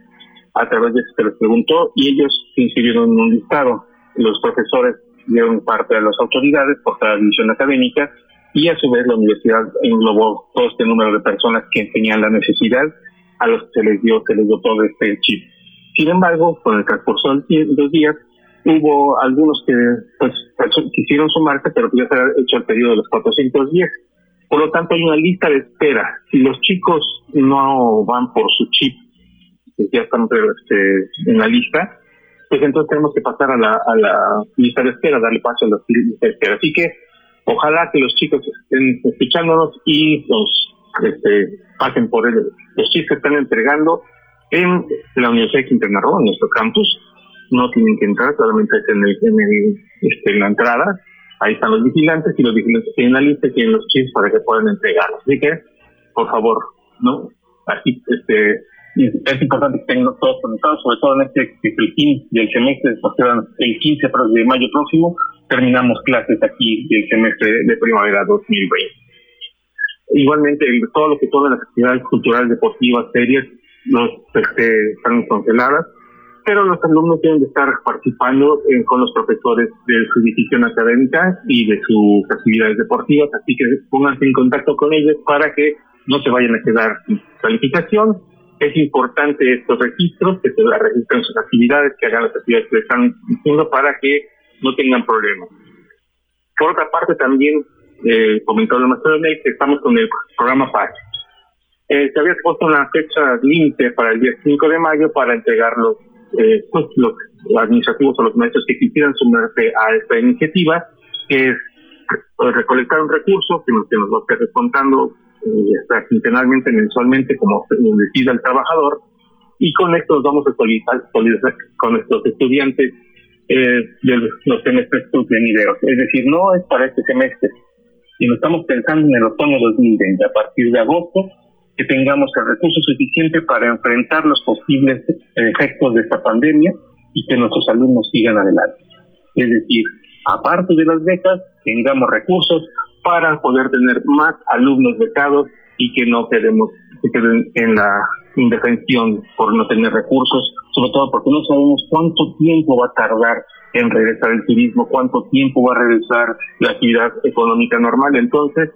a través de eso se les preguntó y ellos se inscribieron en un listado. Los profesores dieron parte a las autoridades por cada división académica y a su vez la universidad englobó todo este número de personas que tenían la necesidad a los que se les dio, se les dio todo este chip. Sin embargo, con el transcurso de los días, hubo algunos que pues, quisieron sumarse, pero ya se ha hecho el periodo de los 410. Por lo tanto, hay una lista de espera. Si los chicos no van por su chip, que ya están este, en la lista, pues entonces tenemos que pasar a la, a la lista de espera, darle paso a la lista de espera. Así que ojalá que los chicos estén escuchándonos y los este, pasen por el, los que están entregando en la Universidad de Quintana Roo, en nuestro campus. No tienen que entrar, solamente en, el, en, este, la entrada. Ahí están los vigilantes y los vigilantes tienen la lista y tienen los chips para que puedan entregarlos. Así que, por favor, ¿no? Así, este, es importante que estén todos conectados, sobre todo en este fin del semestre, el 15 de mayo próximo, terminamos clases aquí del semestre de primavera 2020. Igualmente, todo lo que todas las actividades culturales, deportivas, serias, nos este, están canceladas, pero los alumnos tienen que estar participando con los profesores de su institución académica y de sus actividades deportivas, así que pónganse en contacto con ellos para que no se vayan a quedar sin calificación es importante estos registros, que se registren sus actividades, que hagan las actividades que están haciendo para que no tengan problemas. Por otra parte, también eh, comentó el maestro Ney que estamos con el programa PAC. Eh, se había puesto una fecha límite para el día 5 de mayo para entregar los, eh, pues, los administrativos o los maestros que quisieran sumarse a esta iniciativa, que es recolectar un recurso que nos, que nos va a estar descontando eh, quincenalmente, mensualmente, como decida el trabajador, y con esto nos vamos a actualizar con nuestros estudiantes eh, de los semestres venideros. Es decir, no es para este semestre, sino estamos pensando en el otoño 2020, a partir de agosto, que tengamos el recurso suficiente para enfrentar los posibles efectos de esta pandemia y que nuestros alumnos sigan adelante. Es decir, aparte de las becas, tengamos recursos para poder tener más alumnos becados y que no quedemos que queden en la indefensión por no tener recursos, sobre todo porque no sabemos cuánto tiempo va a tardar en regresar el turismo, cuánto tiempo va a regresar la actividad económica normal. Entonces,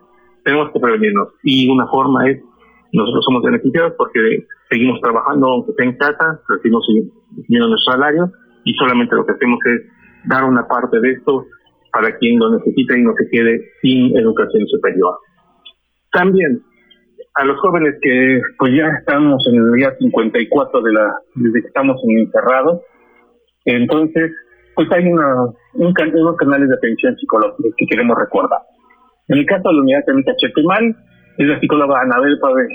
tenemos que prevenirnos. Y una forma es, nosotros somos beneficiados porque seguimos trabajando, aunque sea en casa, recibimos nuestro salario y solamente lo que hacemos es dar una parte de esto para quien lo necesita y no se quede sin educación superior. También a los jóvenes que pues ya estamos en el día 54 de la desde que estamos encerrados, entonces pues hay una, un, unos canales de atención psicológica que queremos recordar. En el caso de la unidad técnica Chetumal, es la psicóloga Anabel Pave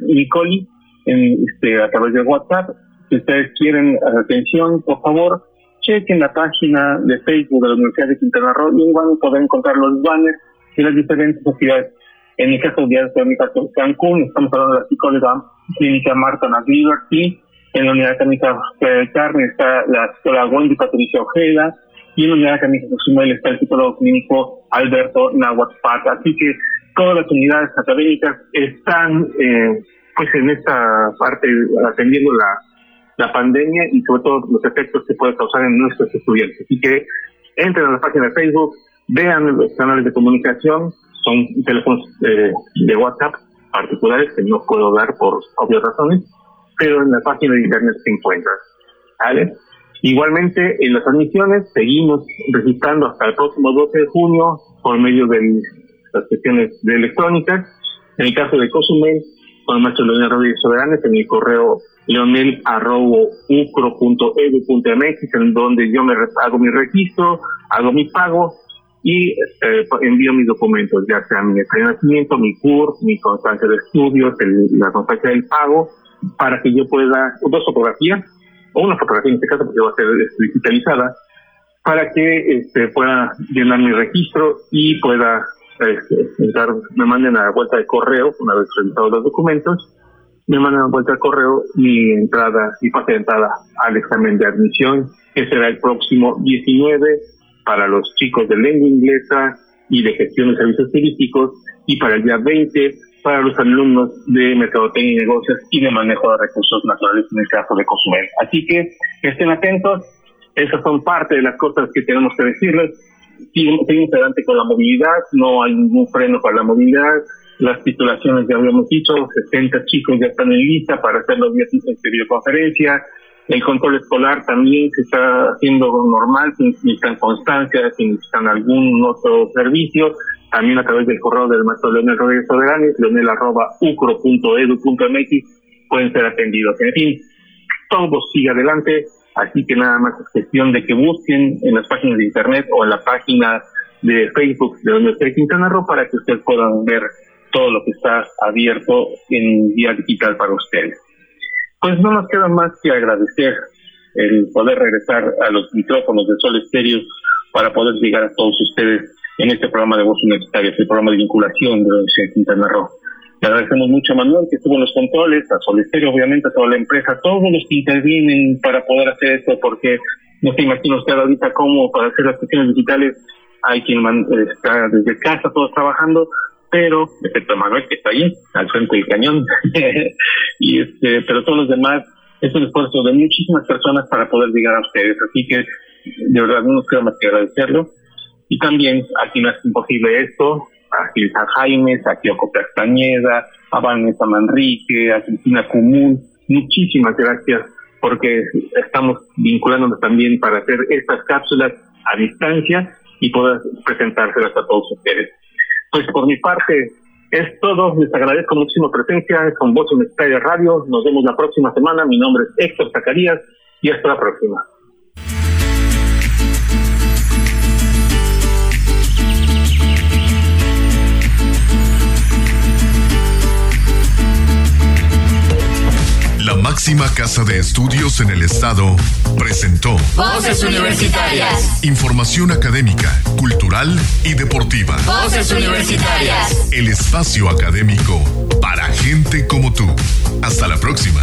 Nicoli, en, este, a través de WhatsApp. Si ustedes quieren atención, por favor, chequen la página de Facebook de la Universidad de Quintana Roo y van a poder encontrar los banners de las diferentes actividades. En el caso de de Cancún, estamos hablando de la psicóloga clínica Marta Liberty, en la unidad de Carmen está la psicóloga Wendy Patricia Ojeda, y en la unidad académica de está el psicólogo clínico Alberto Nahuatpat. Así que todas las unidades académicas están eh, pues en esta parte atendiendo la la pandemia y sobre todo los efectos que puede causar en nuestros estudiantes. Así que entren a la página de Facebook, vean los canales de comunicación, son teléfonos eh, de WhatsApp particulares que no puedo dar por obvias razones, pero en la página de internet se encuentran. Igualmente, en las admisiones seguimos registrando hasta el próximo 12 de junio por medio de las sesiones de electrónicas. En el caso de Cozumel, con el maestro Leonel Rodríguez Soberanes, en el correo leonel.ucro.edu.mx, en donde yo me hago mi registro, hago mi pago y eh, envío mis documentos, ya sea mi nacimiento, mi CUR, mi constancia de estudios, la constancia del pago, para que yo pueda, dos fotografías, o una fotografía en este caso porque va a ser este, digitalizada, para que este, pueda llenar mi registro y pueda este, me manden a la vuelta de correo, una vez revisados los documentos, me mandan a vuelta de correo mi entrada y pase de entrada al examen de admisión, que será el próximo 19 para los chicos de lengua inglesa y de gestión de servicios turísticos y para el día 20 para los alumnos de mercadotecnia y negocios y de manejo de recursos naturales en el caso de Cozumel. Así que estén atentos, esas son parte de las cosas que tenemos que decirles. Seguimos, adelante con la movilidad, no hay ningún freno para la movilidad. Las titulaciones ya habíamos dicho, 60 chicos ya están en lista para hacer los días de videoconferencia. El control escolar también se está haciendo normal, si necesitan constancia, si necesitan algún otro servicio también a través del correo del maestro Leonel Rodríguez Soberanes, leonel.ucro.edu.mx, pueden ser atendidos. En fin, todo sigue adelante, así que nada más es cuestión de que busquen en las páginas de internet o en la página de Facebook de Universidad de Quintana Roo para que ustedes puedan ver todo lo que está abierto en vía digital para ustedes. Pues no nos queda más que agradecer el poder regresar a los micrófonos de Sol Estéreo para poder llegar a todos ustedes en este programa de voz universitaria, este programa de vinculación de la Universidad de Quintana Roo. Le agradecemos mucho a Manuel que estuvo en los controles, a Solesterio, obviamente, a toda la empresa, a todos los que intervienen para poder hacer esto, porque no se imagina usted ahorita cómo para hacer las cuestiones digitales hay quien está desde casa todos trabajando, pero excepto Manuel que está ahí al frente del cañón. Y este pero todos los demás es un esfuerzo de muchísimas personas para poder llegar a ustedes. Así que de verdad no nos queda más que agradecerlo. Y también a quienes hacen posible esto, a Gilsa Jaimes, a Kyoko Castañeda, a Vanessa Manrique, a Cristina Común, muchísimas gracias porque estamos vinculándonos también para hacer estas cápsulas a distancia y poder presentárselas a todos ustedes. Pues por mi parte es todo, les agradezco muchísimo presencia. Con Voz Universitaria Radio, nos vemos la próxima semana, mi nombre es Héctor Zacarías y hasta la próxima. Máxima casa de estudios en el estado, presentó Voces Universitarias. Información académica, cultural y deportiva. Voces Universitarias. El espacio académico para gente como tú. Hasta la próxima.